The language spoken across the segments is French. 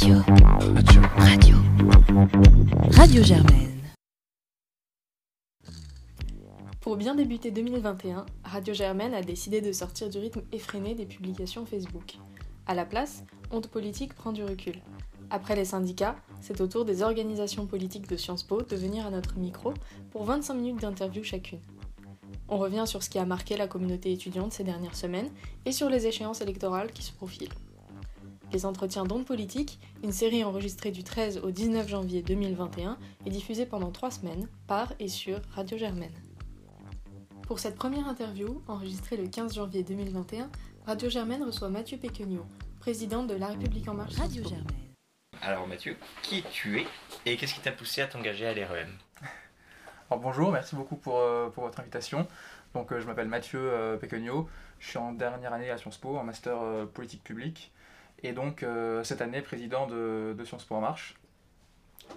Radio. Radio. Radio. Radio Germaine. Pour bien débuter 2021, Radio Germaine a décidé de sortir du rythme effréné des publications Facebook. À la place, Honte Politique prend du recul. Après les syndicats, c'est au tour des organisations politiques de Sciences Po de venir à notre micro pour 25 minutes d'interview chacune. On revient sur ce qui a marqué la communauté étudiante ces dernières semaines et sur les échéances électorales qui se profilent. Les entretiens d'ondes politiques, une série enregistrée du 13 au 19 janvier 2021 est diffusée pendant trois semaines par et sur Radio Germaine. Pour cette première interview, enregistrée le 15 janvier 2021, Radio Germaine reçoit Mathieu Péquegnot, président de La République En Marche. Radio Germaine. Alors Mathieu, qui tu es et qu'est-ce qui t'a poussé à t'engager à l'REM Alors bonjour, merci beaucoup pour, euh, pour votre invitation. Donc euh, je m'appelle Mathieu euh, je suis en dernière année à Sciences Po, en master euh, politique publique, et donc euh, cette année président de, de Sciences Po En Marche.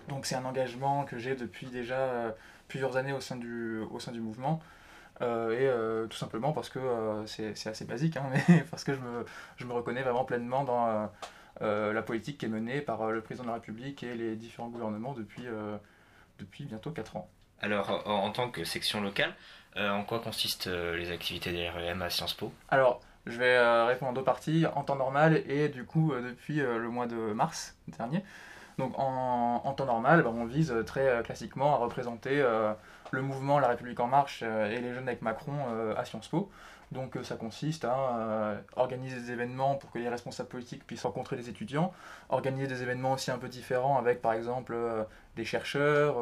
Donc c'est un engagement que j'ai depuis déjà euh, plusieurs années au sein du, au sein du mouvement, euh, et euh, tout simplement parce que euh, c'est assez basique, hein, mais parce que je me, je me reconnais vraiment pleinement dans la politique qui est menée par le président de la République et les différents gouvernements depuis, depuis bientôt 4 ans. Alors en, en tant que section locale, en quoi consistent les activités des REM à Sciences Po? Alors, je vais euh, répondre en deux parties, en temps normal et du coup euh, depuis euh, le mois de mars dernier. Donc en, temps normal, bah, on vise très classiquement à représenter le mouvement La République En Marche et les jeunes avec Macron à Sciences Po. Donc ça consiste à organiser des événements pour que les responsables politiques puissent rencontrer les étudiants, organiser des événements aussi un peu différents avec par exemple des chercheurs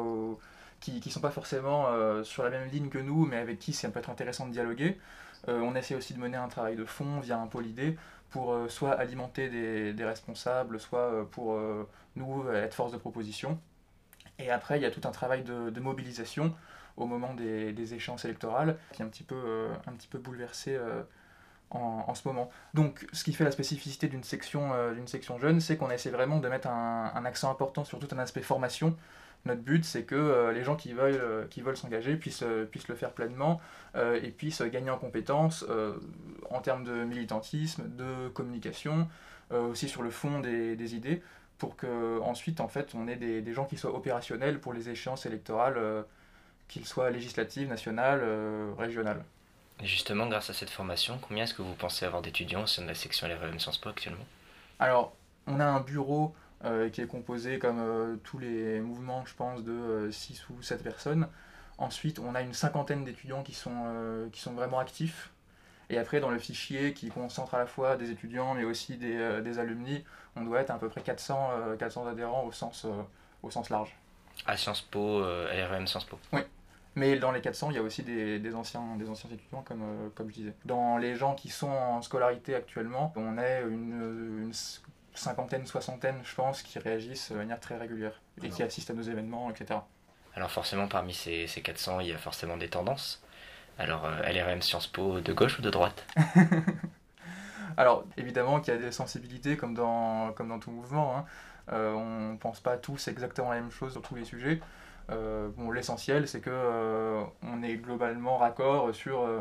qui ne sont pas forcément sur la même ligne que nous, mais avec qui ça peut être intéressant de dialoguer. Euh, on essaie aussi de mener un travail de fond via un pôle idée pour euh, soit alimenter des, responsables, soit euh, pour nous être force de proposition. Et après, il y a tout un travail de, mobilisation au moment des, des échéances électorales qui est un petit peu, un petit peu bouleversé en, ce moment. Donc, ce qui fait la spécificité d'une section, euh, d'une section jeune, c'est qu'on essaie vraiment de mettre un, accent important sur tout un aspect formation. Notre but, c'est que euh, les gens qui veulent, euh, veulent s'engager puissent, puissent le faire pleinement et puissent gagner en compétences en termes de militantisme, de communication, aussi sur le fond des, des idées, pour que ensuite en fait on ait des, des gens qui soient opérationnels pour les échéances électorales, qu'ils soient législatives, nationales, régionales. Justement, grâce à cette formation, combien est-ce que vous pensez avoir d'étudiants au sein de la section LREM Sciences Po actuellement? Alors, on a un bureau euh, qui est composé, comme euh, tous les mouvements, je pense, de 6 ou 7 personnes. Ensuite, on a une cinquantaine d'étudiants qui, sont, euh, qui sont vraiment actifs. Et après, dans le fichier qui concentre à la fois des étudiants, mais aussi des, euh, des alumni, on doit être à peu près 400, euh, 400 adhérents au sens, euh, au sens large. À Sciences Po, euh, LREM Sciences Po? Mais dans les 400, il y a aussi des, des anciens, des anciens étudiants, comme, euh, comme je disais. Dans les gens qui sont en scolarité actuellement, on est une, une cinquantaine, soixantaine, je pense, qui réagissent de manière très régulière et qui assistent à nos événements, etc. Alors forcément, parmi ces, ces 400, il y a forcément des tendances. Alors euh, LREM Sciences Po de gauche ou de droite? Alors, évidemment qu'il y a des sensibilités comme dans, comme dans tout mouvement. hein. Euh, on ne pense pas tous exactement la même chose sur tous les sujets. Euh, bon, L'essentiel, c'est que euh, on est globalement raccord sur euh,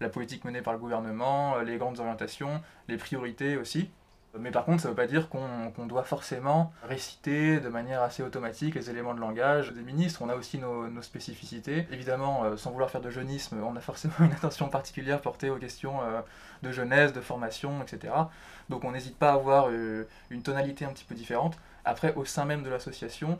la politique menée par le gouvernement, les grandes orientations, les priorités aussi. Mais par contre, ça ne veut pas dire qu'on qu'on doit forcément réciter de manière assez automatique les éléments de langage des ministres. On a aussi nos, nos spécificités. Évidemment, sans vouloir faire de jeunisme, on a forcément une attention particulière portée aux questions de jeunesse, de formation, etc. Donc on n'hésite pas à avoir une tonalité un petit peu différente. Après, au sein même de l'association,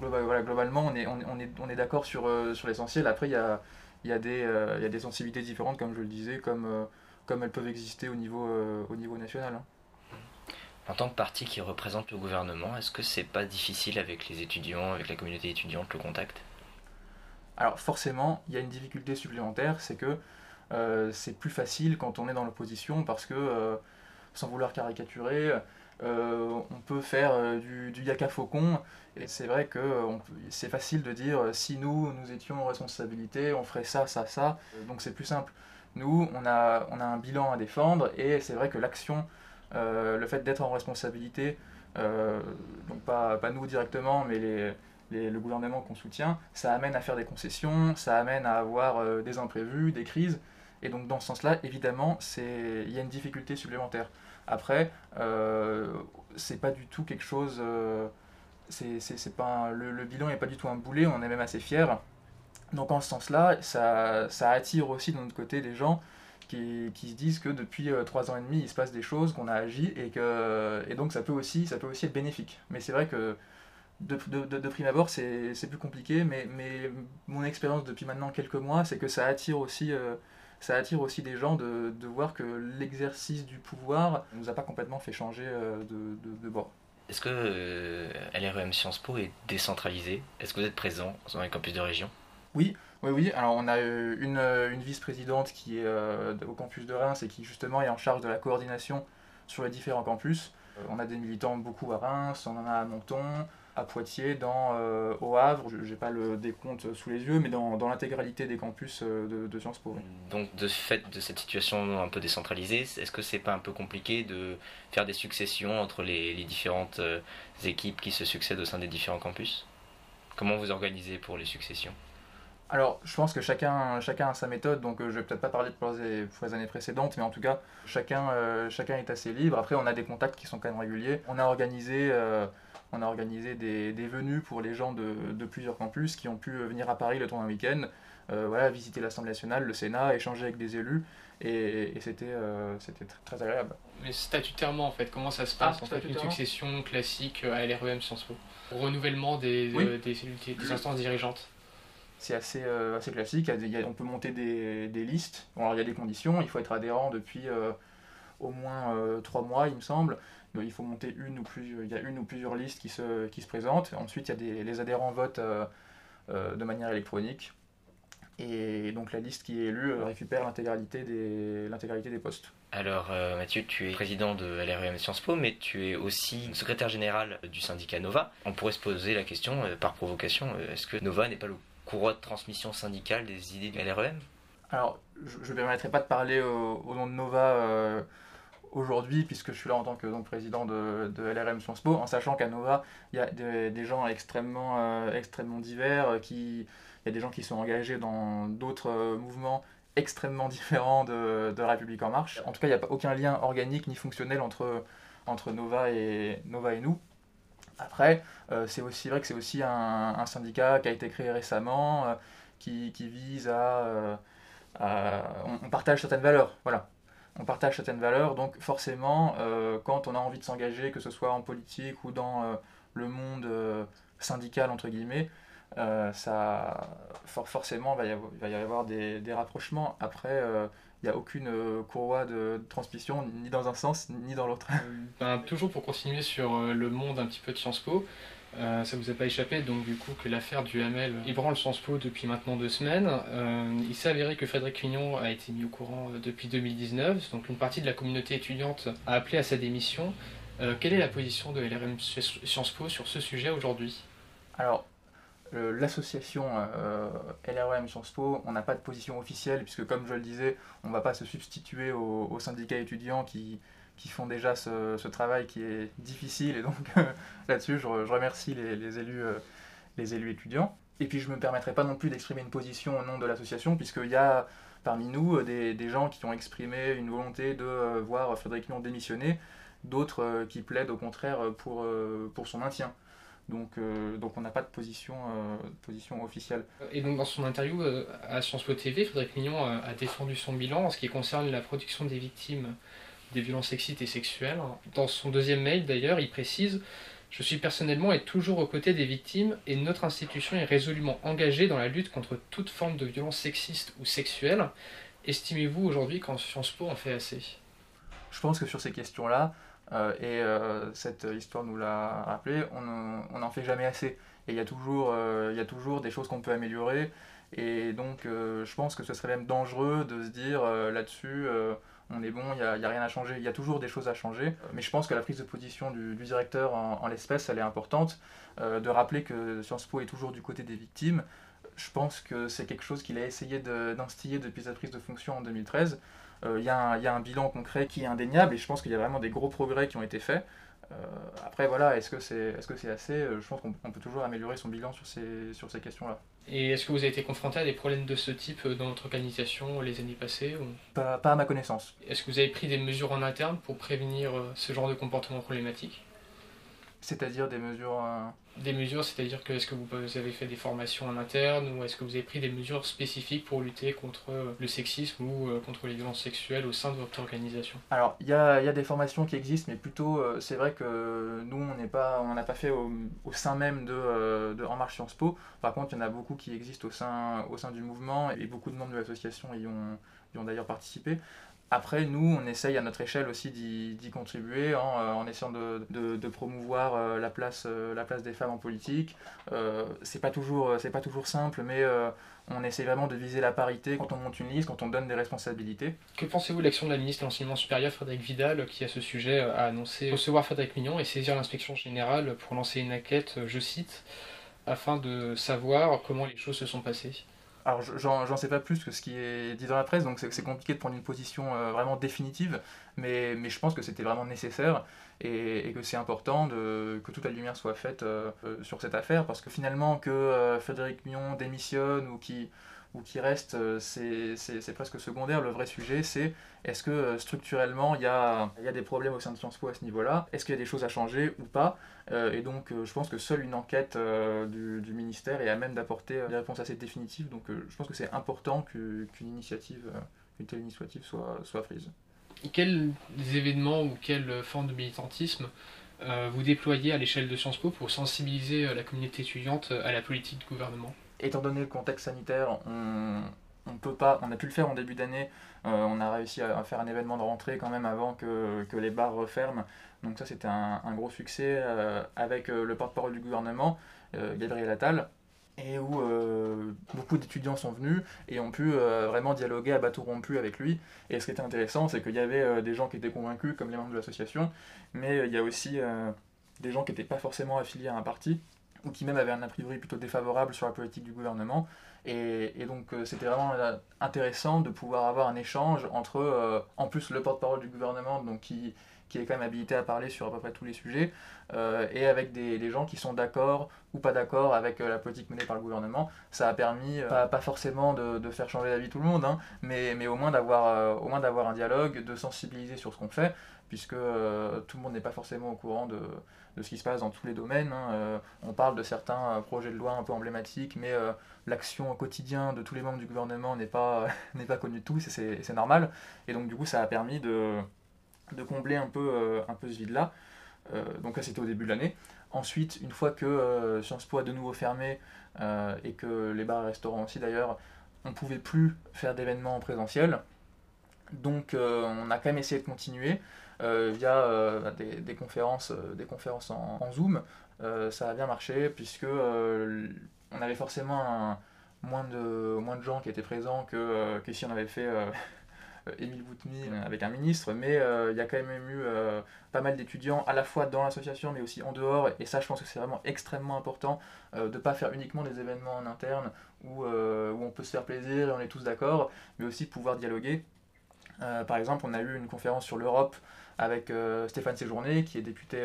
globa- voilà, globalement, on est, on, on est, on est d'accord sur, euh, sur l'essentiel. Après, il y a, y, a des, euh, y a des sensibilités différentes, comme je le disais, comme, euh, comme elles peuvent exister au niveau, au niveau national. hein. En tant que parti qui représente le gouvernement, est-ce que c'est pas difficile avec les étudiants, avec la communauté étudiante, le contact? Alors forcément, il y a une difficulté supplémentaire, c'est que euh, c'est plus facile quand on est dans l'opposition parce que, euh, sans vouloir caricaturer, euh, on peut faire euh, du, du yaka faucon et c'est vrai que euh, c'est facile de dire si nous, nous étions en responsabilité, on ferait ça, ça, ça, donc c'est plus simple. Nous, on a, on a un bilan à défendre et c'est vrai que l'action, le fait d'être en responsabilité, donc pas, pas nous directement, mais les, les- le gouvernement qu'on soutient, ça amène à faire des concessions, ça amène à avoir des imprévus, des crises. Et donc dans ce sens-là, évidemment, il y a une difficulté supplémentaire. Après, c'est pas du tout quelque chose. c'est pas le, bilan n'est pas du tout un boulet, on est même assez fiers. Donc en ce sens-là, ça, ça, attire aussi de notre côté des gens qui, qui se disent que depuis trois ans et demi, il se passe des choses, qu'on a agi et que et donc ça peut aussi ça peut aussi être bénéfique. Mais c'est vrai que de, de, de, prime abord, c'est plus compliqué, mais, mais mon expérience depuis maintenant quelques mois, c'est que ça attire aussi, euh, ça attire aussi des gens de, de voir que l'exercice du pouvoir ne nous a pas complètement fait changer euh, de, bord. Est-ce que euh, LREM Sciences Po est décentralisé? Est-ce que vous êtes présent dans les campus de région? Oui, oui, oui. Alors on a une, une vice-présidente qui est au campus de Reims et qui justement est en charge de la coordination sur les différents campus. On a des militants beaucoup à Reims, on en a à Monton, à Poitiers, dans, euh, au Havre, je n'ai pas le décompte sous les yeux, mais dans, dans l'intégralité des campus euh, de, Sciences Po. Donc de fait de cette situation un peu décentralisée, est-ce que c'est pas un peu compliqué de faire des successions entre les, les différentes euh, équipes qui se succèdent au sein des différents campus? Comment vous organisez pour les successions? Alors, je pense que chacun, chacun a sa méthode, donc je vais peut-être pas parler pour les, pour les, années précédentes, mais en tout cas, chacun, chacun est assez libre. Après, on a des contacts qui sont quand même réguliers. On a organisé on a organisé des, des venues pour les gens de, de, plusieurs campus qui ont pu venir à Paris le temps d'un week-end, euh, voilà, visiter l'Assemblée nationale, le Sénat, échanger avec des élus, et, c'était euh, c'était très agréable. Mais statutairement, en fait, comment ça se passe ah, en fait, Une succession classique à l'REM Sciences Po? Renouvellement des, des, des, instances dirigeantes c'est assez, euh, assez classique. on peut monter des, des listes. Bon, alors, il y a des conditions. Il faut être adhérent depuis au moins trois mois, il me semble il faut monter une ou il y a une ou plusieurs listes qui se, qui se présentent. Ensuite, il y a des, les adhérents votent euh, euh, de manière électronique. Et donc la liste qui est élue euh, récupère l'intégralité des, l'intégralité des postes. Alors Mathieu, tu es président de LREM Sciences Po, mais tu es aussi secrétaire général du syndicat Nova. On pourrait se poser la question, par provocation, est-ce que Nova n'est pas le courroie de transmission syndicale des idées du LREM Alors, je ne me permettrai pas de parler au, au nom de Nova aujourd'hui, puisque je suis là en tant que président de, LRM Sciences Po, en sachant qu'à Nova, il y a des, gens extrêmement, euh, extrêmement divers, euh, qui, il y a des gens qui sont engagés dans d'autres euh, mouvements extrêmement différents de, République En Marche. En tout cas, il n'y a pas aucun lien organique ni fonctionnel entre, entre Nova, et, Nova et nous. Après, c'est aussi vrai que c'est aussi un, syndicat qui a été créé récemment, qui, qui, vise à... on, on, partage certaines valeurs, voilà on partage certaines valeurs, donc forcément, euh, quand on a envie de s'engager, que ce soit en politique ou dans euh, le monde euh, syndical, entre guillemets, ça, forcément, il va y avoir, des, rapprochements. Après, il n'y a aucune courroie de, transmission, ni dans un sens, ni dans l'autre. Ben, toujours pour continuer sur le monde un petit peu de Sciences Po, euh, ça vous a pas échappé donc du coup que l'affaire du Hamel ébranle Sciences Po depuis maintenant deux semaines. Euh, il s'est avéré que Frédéric Quignon a été mis au courant euh, depuis 2019, donc une partie de la communauté étudiante a appelé à sa démission. quelle est la position de LRM Sciences Po sur ce sujet aujourd'hui? Alors, l'association LRM Sciences Po, on n'a pas de position officielle puisque comme je le disais, on ne va pas se substituer aux syndicats étudiants qui, qui font déjà ce, ce, travail qui est difficile. Et donc là-dessus, je, remercie les, les élus, euh, les élus étudiants. Et puis je ne me permettrai pas non plus d'exprimer une position au nom de l'association, puisqu'il y a parmi nous euh, des, des, gens qui ont exprimé une volonté de euh, voir Frédéric Lyon démissionner, d'autres qui plaident au contraire pour, pour son maintien. Donc, donc on n'a pas de position, position officielle. Et donc dans son interview à Sciences Po TV, Frédéric Mignon a défendu son bilan en ce qui concerne la protection des victimes des violences sexistes et sexuelles. Dans son deuxième mail d'ailleurs, il précise Je suis personnellement et toujours aux côtés des victimes et notre institution est résolument engagée dans la lutte contre toute forme de violence sexiste ou sexuelle. Estimez-vous aujourd'hui qu'en Sciences Po on fait assez? Je pense que sur ces questions-là, euh, et euh, cette histoire nous l'a rappelé, on n'en fait jamais assez. Et euh, il y a toujours des choses qu'on peut améliorer. Et donc je pense que ce serait même dangereux de se dire là-dessus on est bon, il n'y a, rien à changer. Il y a toujours des choses à changer. Mais je pense que la prise de position du, directeur en, l'espèce, elle est importante. Euh, de rappeler que Sciences Po est toujours du côté des victimes. Je pense que c'est quelque chose qu'il a essayé d'instiller depuis sa prise de fonction en 2013. Euh, il y, a un bilan concret qui est indéniable et je pense qu'il y a vraiment des gros progrès qui ont été faits. après, voilà, est-ce que c'est est -ce c'est assez? Je pense qu'on peut toujours améliorer son bilan sur ces questions-là. Et est-ce que vous avez été confronté à des problèmes de ce type dans votre organisation les années passées ou... pas, pas à ma connaissance. Est-ce que vous avez pris des mesures en interne pour prévenir ce genre de comportement problématique? C'est-à-dire des mesures euh, Des mesures, c'est-à-dire que est-ce que vous avez fait des formations en interne ou est-ce que vous avez pris des mesures spécifiques pour lutter contre euh, le sexisme ou euh, contre les violences sexuelles au sein de votre organisation? Alors, il y a, y a, des formations qui existent, mais plutôt, c'est vrai que nous, on n'est pas, on n'a pas fait au, au, sein même de, de En Marche Sciences Po. Par contre, il y en a beaucoup qui existent au sein, au sein du mouvement et beaucoup de membres de l'association y ont, y ont d'ailleurs participé. Après, nous, on essaye à notre échelle aussi d'y contribuer en, euh, en essayant de promouvoir euh, la, place, euh, la place des femmes en politique. Euh, c'est pas, toujours, pas toujours simple, mais on essaie vraiment de viser la parité quand on monte une liste, quand on donne des responsabilités. Que pensez-vous de l'action de la ministre de l'Enseignement supérieur, Frédéric Vidal, qui à ce sujet a annoncé recevoir Frédéric Mignon et saisir l'inspection générale pour lancer une enquête, je cite, afin de savoir comment les choses se sont passées? Alors j'en sais pas plus que ce qui est dit dans la presse, donc c'est compliqué de prendre une position euh, vraiment définitive, mais, mais je pense que c'était vraiment nécessaire et, et que c'est important de, que toute la lumière soit faite euh, euh, sur cette affaire, parce que finalement que Frédéric Mion démissionne ou qui ou qui reste, c'est presque secondaire. Le vrai sujet, c'est est-ce que structurellement, il y a, y a, des problèmes au sein de Sciences Po à ce niveau-là? Est-ce qu'il y a des choses à changer ou pas? Euh, et donc, euh, je pense que seule une enquête euh, du, ministère est à même d'apporter des réponses assez définitives. Donc, je pense que c'est important qu'une initiative, une telle initiative soit, soit prise. Quels événements ou quelle forme de militantisme vous déployez à l'échelle de Sciences Po pour sensibiliser la communauté étudiante à la politique du gouvernement? Étant donné le contexte sanitaire, on, on peut pas, on a pu le faire en début d'année, on a réussi à, faire un événement de rentrée quand même avant que, que les bars referment. Donc ça c'était un, gros succès euh, avec euh, le porte-parole du gouvernement, euh, Gabriel Attal, et où beaucoup d'étudiants sont venus et ont pu vraiment dialoguer à bateau rompu avec lui. Et ce qui était intéressant, c'est qu'il y avait des gens qui étaient convaincus, comme les membres de l'association, mais il y a aussi des gens qui n'étaient pas forcément affiliés à un parti, ou qui même avaient un a priori plutôt défavorable sur la politique du gouvernement. Et, et donc c'était vraiment intéressant de pouvoir avoir un échange entre, en plus, le porte-parole du gouvernement, donc qui qui est quand même habilité à parler sur à peu près tous les sujets, euh, et avec des, des, gens qui sont d'accord ou pas d'accord avec euh, la politique menée par le gouvernement. Ça a permis, euh, pas, pas, forcément de, de, faire changer d'avis tout le monde, hein, mais, mais au moins d'avoir un dialogue, de sensibiliser sur ce qu'on fait, puisque tout le monde n'est pas forcément au courant de, de, ce qui se passe dans tous les domaines. Hein. on parle de certains projets de loi un peu emblématiques, mais l'action au quotidien de tous les membres du gouvernement n'est pas, connue de tous, et c'est normal. Et donc du coup, ça a permis de combler un peu, euh, un peu ce vide-là. Euh, donc là, c'était au début de l'année. Ensuite, une fois que euh, Sciences Po a de nouveau fermé, et que les bars et restaurants aussi d'ailleurs, on ne pouvait plus faire d'événements en présentiel. Donc on a quand même essayé de continuer via des, conférences, des conférences en, Zoom. ça a bien marché puisque on avait forcément moins, de, moins de gens qui étaient présents que, que si on avait fait euh, Émile Boutmy euh, avec un ministre, mais euh, il y a quand même eu pas mal d'étudiants à la fois dans l'association mais aussi en dehors, et ça je pense que c'est vraiment extrêmement important de ne pas faire uniquement des événements en interne où, où on peut se faire plaisir et on est tous d'accord, mais aussi pouvoir dialoguer. par exemple, on a eu une conférence sur l'Europe avec Stéphane Séjourné, qui est député,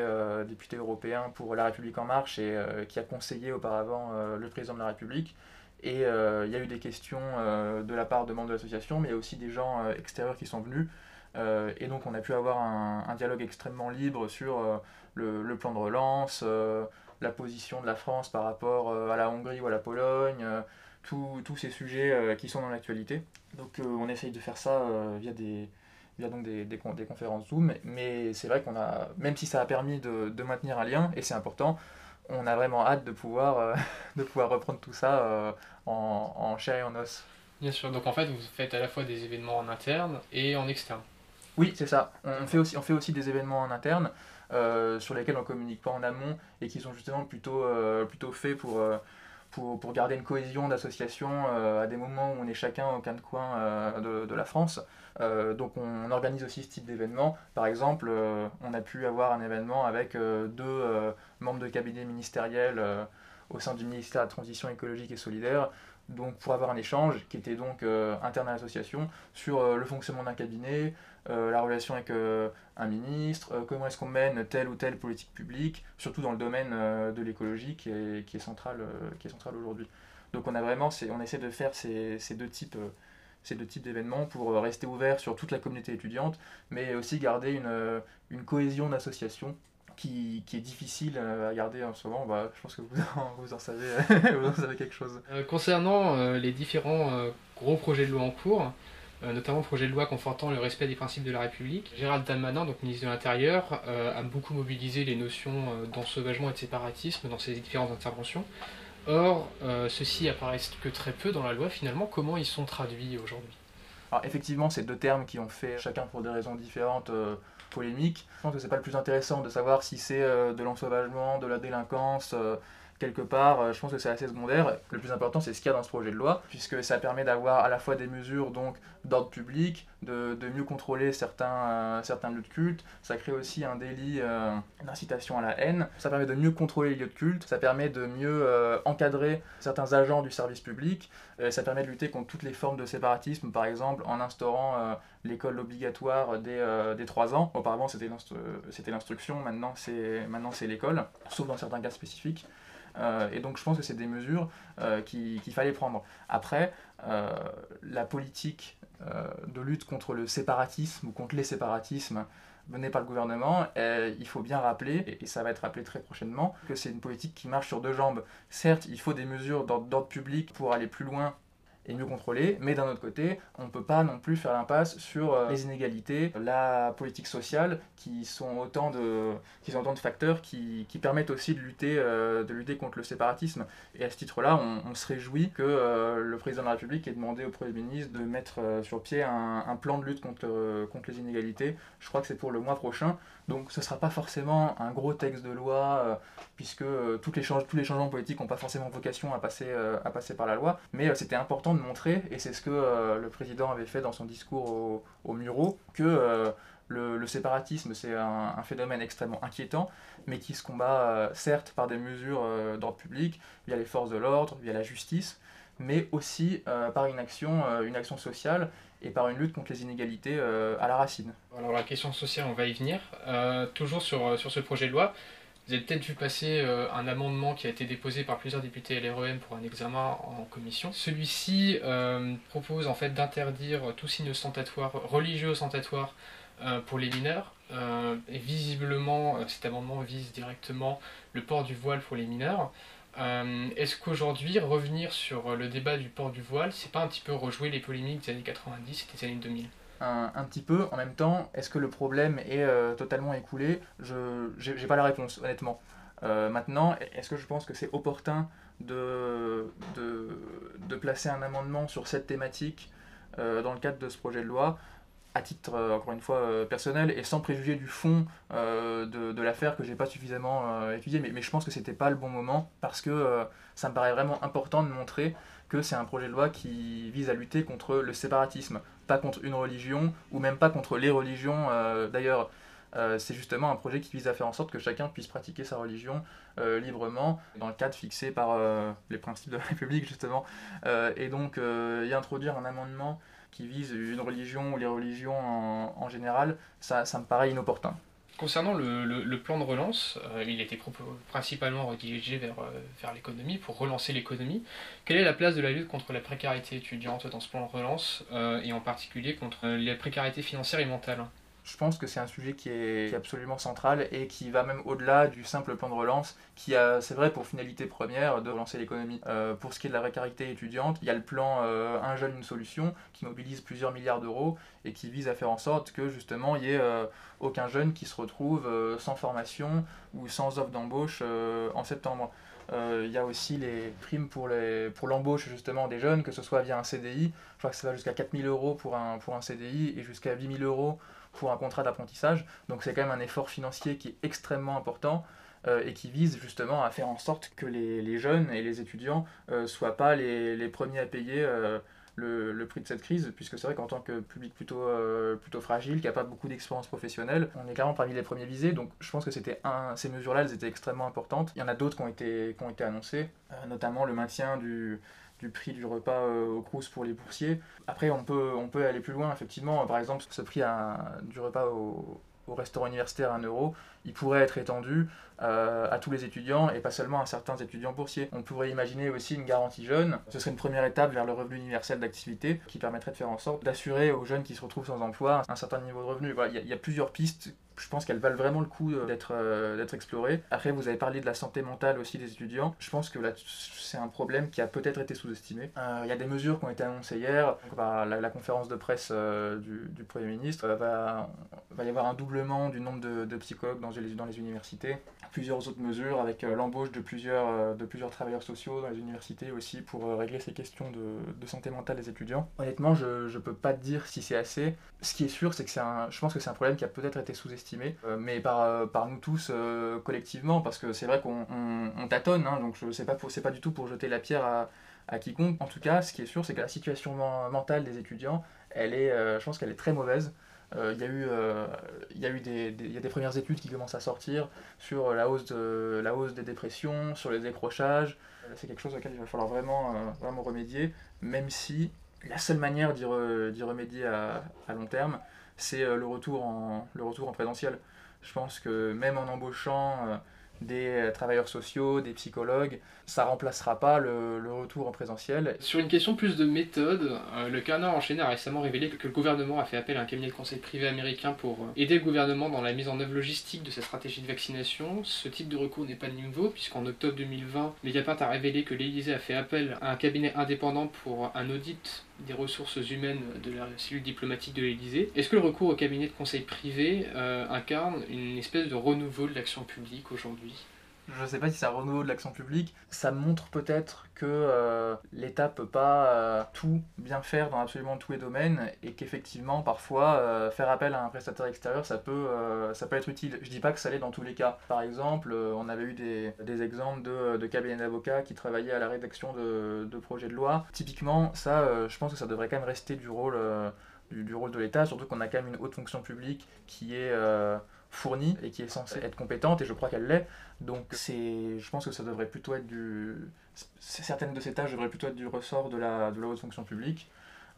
député européen pour La République En Marche et qui a conseillé auparavant le président de la République. Et euh, il y a eu des questions euh, de la part de membres de l'association, mais aussi des gens euh, extérieurs qui sont venus. et donc on a pu avoir un, dialogue extrêmement libre sur le, plan de relance, la position de la France par rapport à la Hongrie ou à la Pologne, tous ces sujets qui sont dans l'actualité. Donc on essaye de faire ça via des, via donc des, des, des conférences Zoom, mais c'est vrai qu'on a, même si ça a permis de, de maintenir un lien, et c'est important, on a vraiment hâte de pouvoir, euh, de pouvoir reprendre tout ça euh, en, en, chair et en os. Bien sûr, donc en fait vous faites à la fois des événements en interne et en externe. Oui, c'est ça. On fait, aussi, on fait aussi des événements en interne euh, sur lesquels on ne communique pas en amont et qui sont justement plutôt, plutôt faits pour, pour, pour, garder une cohésion d'association à des moments où on est chacun au de coin de, de, la France. donc on organise aussi ce type d'événement. Par exemple, on a pu avoir un événement avec deux membre de cabinet ministériel euh, au sein du ministère de la Transition écologique et solidaire, donc pour avoir un échange qui était donc euh, interne à l'association sur euh, le fonctionnement d'un cabinet, euh, la relation avec un ministre, comment est-ce qu'on mène telle ou telle politique publique, surtout dans le domaine de l'écologie qui est, qui est central, qui est central aujourd'hui. Donc on a vraiment, on essaie de faire ces, ces deux types ces deux types d'événements pour rester ouvert sur toute la communauté étudiante, mais aussi garder une, une cohésion d'association qui, qui, est difficile à garder en ce moment, bah, je pense que vous en, vous en, savez, vous en savez quelque chose. Euh, concernant euh, les différents euh, gros projets de loi en cours, notamment le projet de loi confortant le respect des principes de la République, Gérald Darmanin, donc ministre de l'Intérieur, a beaucoup mobilisé les notions d'ensauvagement et de séparatisme dans ses différentes interventions. Or, ceux-ci apparaissent que très peu dans la loi. Finalement, comment ils sont traduits aujourd'hui? Alors, effectivement, c'est deux termes qui ont fait, chacun pour des raisons différentes, polémique. Je pense que c'est pas le plus intéressant de savoir si c'est euh, de l'ensauvagement, de la délinquance, euh, quelque part, euh, je pense que c'est assez secondaire. Le plus important, c'est ce qu'il y a dans ce projet de loi, puisque ça permet d'avoir à la fois des mesures donc d'ordre public, de, de, mieux contrôler certains, euh, certains lieux de culte. Ça crée aussi un délit euh, d'incitation à la haine. Ça permet de mieux contrôler les lieux de culte. Ça permet de mieux encadrer certains agents du service public. ça permet de lutter contre toutes les formes de séparatisme, par exemple en instaurant l'école obligatoire des, des 3 ans. Auparavant, c'était l'instruction, maintenant c'est l'école, sauf dans certains cas spécifiques. Euh, et donc je pense que c'est des mesures euh, qu'il fallait prendre. Après, euh, la politique de lutte contre le séparatisme ou contre les séparatismes menée par le gouvernement, il faut bien rappeler, et, ça va être rappelé très prochainement, que c'est une politique qui marche sur deux jambes. Certes, il faut des mesures d'ordre public pour aller plus loin et mieux contrôlé, mais d'un autre côté, on ne peut pas non plus faire l'impasse sur euh, les inégalités, la politique sociale, qui sont autant de, qui sont autant de facteurs qui, qui permettent aussi de lutter, euh, de lutter contre le séparatisme. Et à ce titre-là, on, se réjouit que euh, le président de la République ait demandé au Premier ministre de mettre sur pied un, un, plan de lutte contre, contre les inégalités. Je crois que c'est pour le mois prochain. Donc ce ne sera pas forcément un gros texte de loi, puisque toutes les tous les changements politiques n'ont pas forcément vocation à passer, passer par la loi, mais c'était important de montrer, et c'est ce que euh, le président avait fait dans son discours au, au que euh, le, séparatisme c'est un, phénomène extrêmement inquiétant, mais qui se combat euh, certes par des mesures d'ordre public, via les forces de l'ordre, via la justice, mais aussi par une action, une action sociale et par une lutte contre les inégalités à la racine. Alors la question sociale, on va y venir. toujours sur, sur ce projet de loi, vous avez peut-être vu passer euh, un amendement qui a été déposé par plusieurs députés LREM pour un examen en commission. Celui-ci euh, propose en fait d'interdire tout signe religieux ostentatoire euh, pour les mineurs. et visiblement, cet amendement vise directement le port du voile pour les mineurs. Est-ce qu'aujourd'hui, revenir sur le débat du port du voile, c'est pas un petit peu rejouer les polémiques des années 90 et des années 2000 un, petit peu. En même temps, est-ce que le problème est euh, totalement écoulé? Je n'ai pas la réponse, honnêtement. Euh, maintenant, est-ce que je pense que c'est opportun de, de, placer un amendement sur cette thématique euh, dans le cadre de ce projet de loi? À titre, encore une fois, personnel et sans préjuger du fond de, de l'affaire que j'ai pas suffisamment étudié, mais, je pense que c'était pas le bon moment parce que ça me paraît vraiment important de montrer que c'est un projet de loi qui vise à lutter contre le séparatisme, pas contre une religion, ou même pas contre les religions. Euh, d'ailleurs, euh, c'est justement un projet qui vise à faire en sorte que chacun puisse pratiquer sa religion euh, librement, dans le cadre fixé par les principes de la République, justement. et donc, y introduire un amendement qui vise une religion ou les religions en, général, ça, me paraît inopportun. Concernant le, plan de relance, euh, il était principalement redirigé vers, euh, vers l'économie, pour relancer l'économie. Quelle est la place de la lutte contre la précarité étudiante dans ce plan de relance, euh, et en particulier contre la précarité financière et mentale je pense que c'est un sujet qui est, absolument central et qui va même au-delà du simple plan de relance, qui a, c'est vrai, pour finalité première de relancer l'économie. Euh, pour ce qui est de la précarité étudiante, il y a le plan euh, Un jeune, une solution, qui mobilise plusieurs milliards d'euros et qui vise à faire en sorte que justement il n'y ait euh, aucun jeune qui se retrouve sans formation ou sans offre d'embauche en septembre. Il y a aussi les primes pour, les, pour l'embauche justement des jeunes, que ce soit via un CDI. Je crois que ça va jusqu'à 4000 euros pour un, pour un CDI et jusqu'à 8000 euros pour un contrat d'apprentissage. Donc c'est quand même un effort financier qui est extrêmement important. Euh, et qui vise justement à faire en sorte que les, jeunes et les étudiants ne euh, soient pas les, premiers à payer euh, le, prix de cette crise, puisque c'est vrai qu'en tant que public plutôt, fragile, qui n'a pas beaucoup d'expérience professionnelle, on est clairement parmi les premiers visés, donc je pense que c'était un, ces mesures-là, elles étaient extrêmement importantes. Il y en a d'autres qui qui ont été annoncées, notamment le maintien du, du prix du repas au Crous pour les boursiers. Après, on peut, on peut aller plus loin, effectivement. Par exemple, ce prix du repas au, au restaurant universitaire à 1 euro, il pourrait être étendu euh, à tous les étudiants et pas seulement à certains étudiants boursiers. On pourrait imaginer aussi une garantie jeune. Ce serait une première étape vers le revenu universel d'activité qui permettrait de faire en sorte d'assurer aux jeunes qui se retrouvent sans emploi un certain niveau de revenu. il y, a plusieurs pistes je pense qu'elles valent vraiment le coup euh, d'être euh, d'être explorées. Après, vous avez parlé de la santé mentale aussi des étudiants. Je pense que là, c'est un problème qui a peut-être été sous-estimé. Il y a des mesures qui ont été annoncées hier. la, conférence de presse du, Premier ministre va, y avoir un doublement du nombre de, de psychologues dans dans les universités plusieurs autres mesures avec euh, l'embauche de plusieurs, euh, de plusieurs travailleurs sociaux dans les universités aussi pour euh, régler ces questions de, de, santé mentale des étudiants. Honnêtement, je ne peux pas te dire si c'est assez. Ce qui est sûr, c'est que un, je pense que c'est un problème qui a peut-être été sous-estimé, mais par, par nous tous collectivement, parce que c'est vrai qu'on on, tâtonne, hein, donc je sais pas, pas du tout pour jeter la pierre à, à quiconque. En tout cas, ce qui est sûr, c'est que la situation mentale des étudiants, elle est, je pense qu'elle est très mauvaise. Euh, il y a eu, euh, y a eu des, des, y a des premières études qui commencent à sortir sur la hausse, de, la hausse des dépressions, sur les décrochages. Euh, c'est quelque chose auquel il va falloir vraiment, vraiment remédier, même si la seule manière d'y, remédier à, à, long terme, c'est le, retour en, le retour en présentiel. Je pense que même en embauchant des euh, travailleurs sociaux, des psychologues. Ça remplacera pas le, retour en présentiel. Sur une question plus de méthode, euh, le Canard enchaîné a récemment révélé que, le gouvernement a fait appel à un cabinet de conseil privé américain pour euh, aider le gouvernement dans la mise en œuvre logistique de sa stratégie de vaccination. Ce type de recours n'est pas nouveau, puisqu'en octobre 2020, Mediapart a révélé que l'Élysée a fait appel à un cabinet indépendant pour un audit des ressources humaines de la cellule diplomatique de l'Élysée. Est-ce que le recours au cabinet de conseil privé incarne une espèce de renouveau de l'action publique aujourd'hui? Je ne sais pas si c'est un renouveau de l'action publique, ça montre peut-être que euh, l'État peut pas euh, tout bien faire dans absolument tous les domaines et qu'effectivement parfois euh, faire appel à un prestataire extérieur ça peut, ça peut être utile. Je dis pas que ça l'est dans tous les cas. Par exemple, on avait eu des, exemples de, cabinets d'avocats qui travaillaient à la rédaction de, projets de loi. Typiquement, ça, je pense que ça devrait quand même rester du rôle, du, rôle de l'État, surtout qu'on a quand même une haute fonction publique qui est fournie et qui est censée être compétente, et je crois qu'elle l'est. Donc c'est, je pense que ça devrait plutôt être du... Certaines de ces tâches devraient plutôt être du ressort de la, de la haute fonction publique.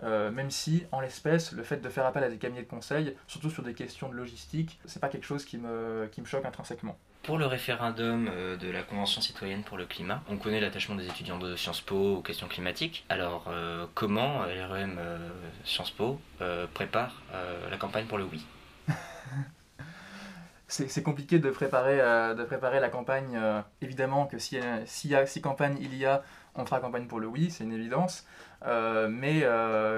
Euh, même si, en l'espèce, le fait de faire appel à des cabinets de conseil, surtout sur des questions de logistique, c'est pas quelque chose qui me, qui me choque intrinsèquement. Pour le référendum euh, de la Convention citoyenne pour le climat, on connaît l'attachement des étudiants de Sciences Po aux questions climatiques. Alors, euh, comment l'REM Sciences Po prépare la campagne pour le oui? c'est compliqué de préparer, euh, préparer la campagne. Euh, évidemment que si, si, si, campagne il y a, on fera campagne pour le oui, c'est une évidence. Euh, mais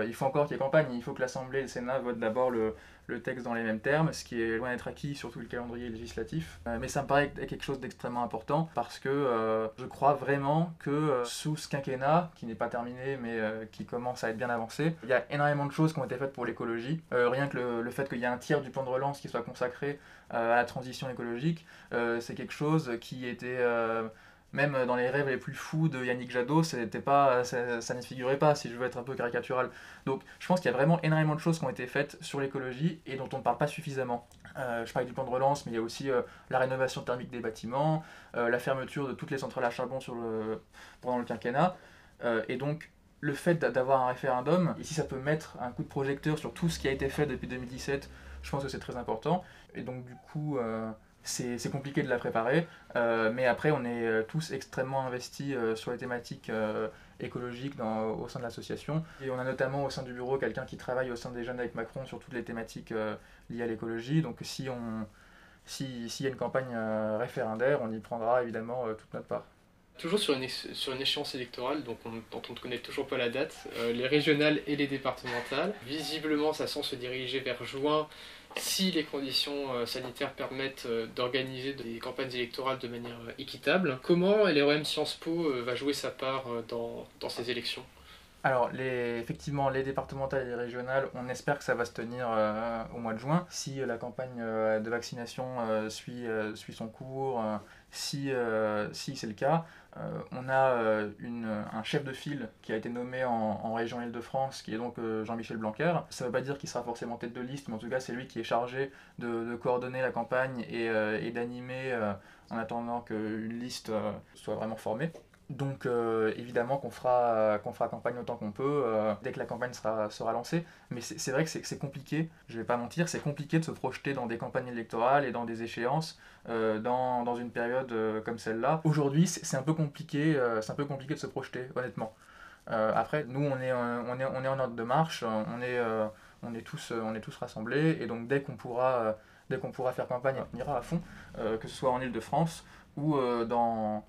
il faut encore qu'il y ait campagne. Il faut que l'Assemblée et le Sénat votent d'abord le, le texte dans les mêmes termes, ce qui est loin d'être acquis, surtout le calendrier législatif. Euh, mais ça me paraît quelque chose d'extrêmement important parce que euh, je crois vraiment que euh, sous ce quinquennat, qui n'est pas terminé mais qui commence à être bien avancé, il y a énormément de choses qui ont été faites pour l'écologie. rien que le, le fait qu'il y ait un tiers du plan de relance qui soit consacré à la transition écologique, c'est quelque chose qui était même dans les rêves les plus fous de Yannick Jadot, pas, ça, ça, figurait pas, si je veux être un peu caricatural. Donc je pense qu'il y a vraiment énormément de choses qui ont été faites sur l'écologie et dont on ne parle pas suffisamment. Euh, je parle du plan de relance, mais il y a aussi euh, la rénovation thermique des bâtiments, euh, la fermeture de toutes les centrales à charbon pendant le quinquennat. et donc le fait d'avoir un référendum, ici ça peut mettre un coup de projecteur sur tout ce qui a été fait depuis 2017, je pense que c'est très important. Et donc du coup c'est compliqué de la préparer, euh, mais après on est euh, tous extrêmement investis euh, sur les thématiques écologiques dans, au sein de l'association. Et on a notamment au sein du bureau quelqu'un qui travaille au sein des jeunes avec Macron sur toutes les thématiques liées à l'écologie. Donc si on s'il y a une campagne référendaire, on y prendra évidemment toute notre part. Toujours sur une, sur une échéance électorale donc dont on ne connaît toujours pas la date, les régionales et les départementales. Visiblement, ça sent se diriger vers juin si les conditions euh, sanitaires permettent euh, d'organiser des campagnes électorales de manière euh, équitable. Comment LRM Sciences Po va jouer sa part dans, ces élections? Alors, effectivement, les départementales et les régionales, on espère que ça va se tenir au mois de juin. Si la campagne de vaccination suit, suit son cours, si, si c'est le cas, euh, on a euh, un chef de file qui a été nommé en, région Île-de-France, qui est donc euh, Jean-Michel Blanquer. Ça ne veut pas dire qu'il sera forcément tête de liste, mais en tout cas, c'est lui qui est chargé de, coordonner la campagne et, d'animer en attendant qu'une liste soit vraiment formée. Donc euh, évidemment qu'on fera, qu'on fera campagne autant qu'on peut euh, dès que la campagne sera, sera lancée. Mais c'est vrai que c'est compliqué, je vais pas mentir, c'est compliqué de se projeter dans des campagnes électorales et dans des échéances euh, dans, dans, une période comme celle-là. Aujourd'hui c'est un peu compliqué, un peu compliqué de se projeter, honnêtement. après, nous on est, on, est, on est en ordre de marche, on est, on est, tous, on est tous rassemblés et donc dès qu'on pourra, dès qu'on pourra faire campagne, on ira à fond, que ce soit en Ile-de-France ou dans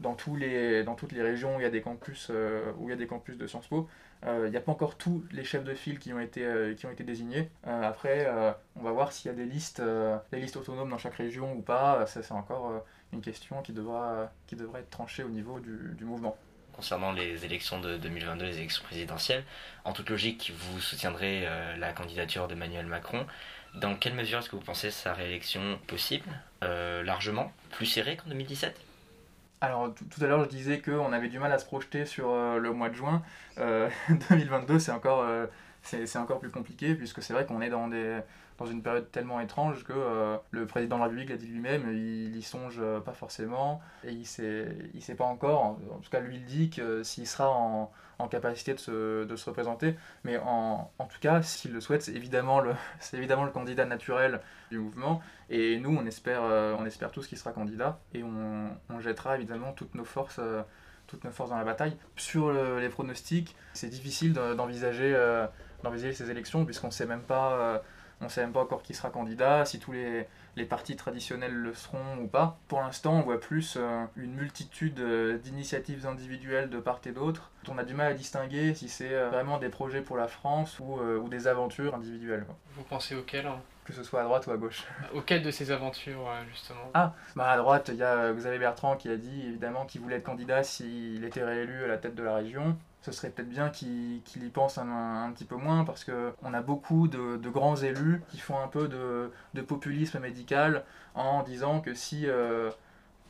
dans, tous les, dans toutes les régions où il y a des campus, euh, où il y a des campus de Sciences Po. Euh, il n'y a pas encore tous les chefs de file qui ont été, euh, qui ont été désignés. après, on va voir s'il y a des listes, des listes autonomes dans chaque région ou pas. Ça, c'est encore une question qui devra, qui devra être tranchée au niveau du, du mouvement concernant les élections de 2022, les élections présidentielles. En toute logique, vous soutiendrez la candidature d'Emmanuel Macron. Dans quelle mesure est-ce que vous pensez sa réélection possible? Largement Plus serrée qu'en 2017 alors tout, à l'heure je disais qu'on avait du mal à se projeter sur euh, le mois de juin. 2022 euh, c'est encore, euh, c'est encore plus compliqué puisque c'est vrai qu'on est dans, des, dans une période tellement étrange que le président de la République l'a dit lui-même, il y songe pas forcément et il sait, il sait pas encore, en, tout cas lui il dit que s'il sera en, en, capacité de se, de se représenter, mais en, en tout cas s'il le souhaite c'est évidemment, le, évidemment le candidat naturel du mouvement et nous, on espère, euh, on espère tous qu'il sera candidat et on, on, jettera évidemment toutes nos forces. Euh, toutes nos forces dans la bataille. Sur les pronostics, c'est difficile d'envisager euh, d'envisager ces élections puisqu'on ne sait même pas on sait même pas encore qui sera candidat, si tous les, les partis traditionnels le seront ou pas. Pour l'instant, on voit plus une multitude d'initiatives individuelles de part et d'autre. On a du mal à distinguer si c'est vraiment des projets pour la France ou, ou des aventures individuelles. Vous pensez auxquelles hein? Que ce soit à droite ou à gauche. Auquel de ces aventures, euh, justement? Ah, bah à droite, il y a euh, Xavier Bertrand qui a dit évidemment qu'il voulait être candidat s'il était réélu à la tête de la région. Ce serait peut-être bien qu'il y pense un, petit peu moins parce qu'on a beaucoup de, grands élus qui font un peu de, populisme médical en disant que si. Euh,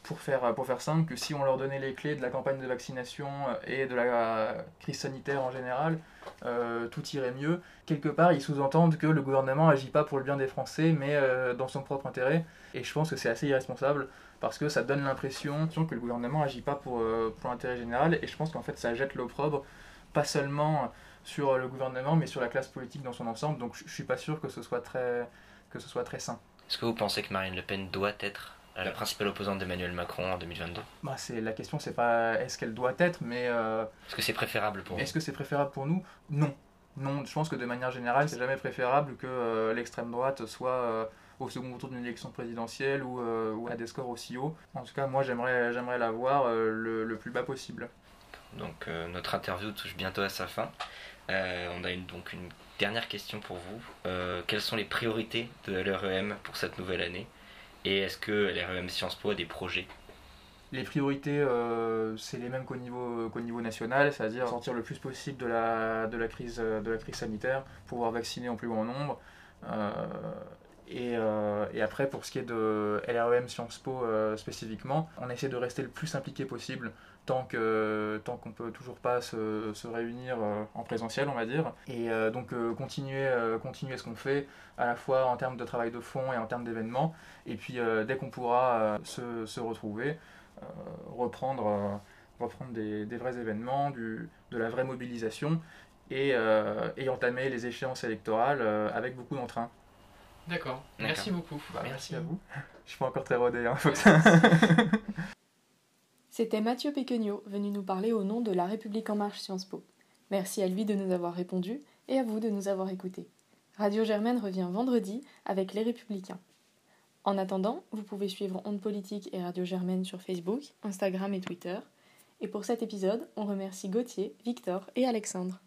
pour faire, faire simple, que si on leur donnait les clés de la campagne de vaccination et de la crise sanitaire en général, euh, tout irait mieux. Quelque part, ils sous-entendent que le gouvernement agit pas pour le bien des Français, mais euh, dans son propre intérêt. Et je pense que c'est assez irresponsable parce que ça donne l'impression que le gouvernement agit pas pour, euh, pour l'intérêt général. Et je pense qu'en fait, ça jette l'opprobre, pas seulement sur le gouvernement, mais sur la classe politique dans son ensemble. Donc je suis pas sûr que ce soit très, que ce soit très sain. Est-ce que vous pensez que Marine Le Pen doit être la principale opposante d'Emmanuel Macron en 2022 bah, c'est La question, c'est pas est-ce qu'elle doit être, mais. Euh, est-ce que c'est préférable pour nous Est-ce que c'est préférable pour nous? Non. Non, je pense que de manière générale, c'est jamais préférable que euh, l'extrême droite soit euh, au second tour d'une élection présidentielle ou, ou, à des scores aussi hauts. En tout cas, moi, j'aimerais, j'aimerais la voir le, le, plus bas possible. Donc, notre interview touche bientôt à sa fin. on a une, donc une dernière question pour vous. quelles sont les priorités de l'REM pour cette nouvelle année? Et est-ce que l'REM Sciences Po a des projets? Les priorités, euh, c'est les mêmes qu'au niveau, qu'au niveau national, c'est-à-dire sortir le plus possible de la, de, la crise, de la crise sanitaire, pouvoir vacciner en plus grand nombre. Euh, et, euh, et, après, pour ce qui est de LREM Sciences Po spécifiquement, on essaie de rester le plus impliqué possible tant que tant qu'on peut toujours pas se, se, réunir euh, en présentiel on va dire. Et euh, donc euh, continuer continuer ce qu'on fait à la fois en termes de travail de fond et en termes d'événements. Et puis dès qu'on pourra se, se, retrouver reprendre reprendre des, des, vrais événements du, de la vraie mobilisation et, et entamer les échéances électorales avec beaucoup d'entrain D'accord, merci beaucoup. Bah, merci. à vous. Je suis pas encore très rodé. Hein, C'était Mathieu Péquegnot venu nous parler au nom de La République en marche Sciences Po. Merci à lui de nous avoir répondu et à vous de nous avoir écoutés. Radio Germaine revient vendredi avec Les Républicains. En attendant, vous pouvez suivre Onde Politique et Radio Germaine sur Facebook, Instagram et Twitter. Et pour cet épisode, on remercie Gauthier, Victor et Alexandre.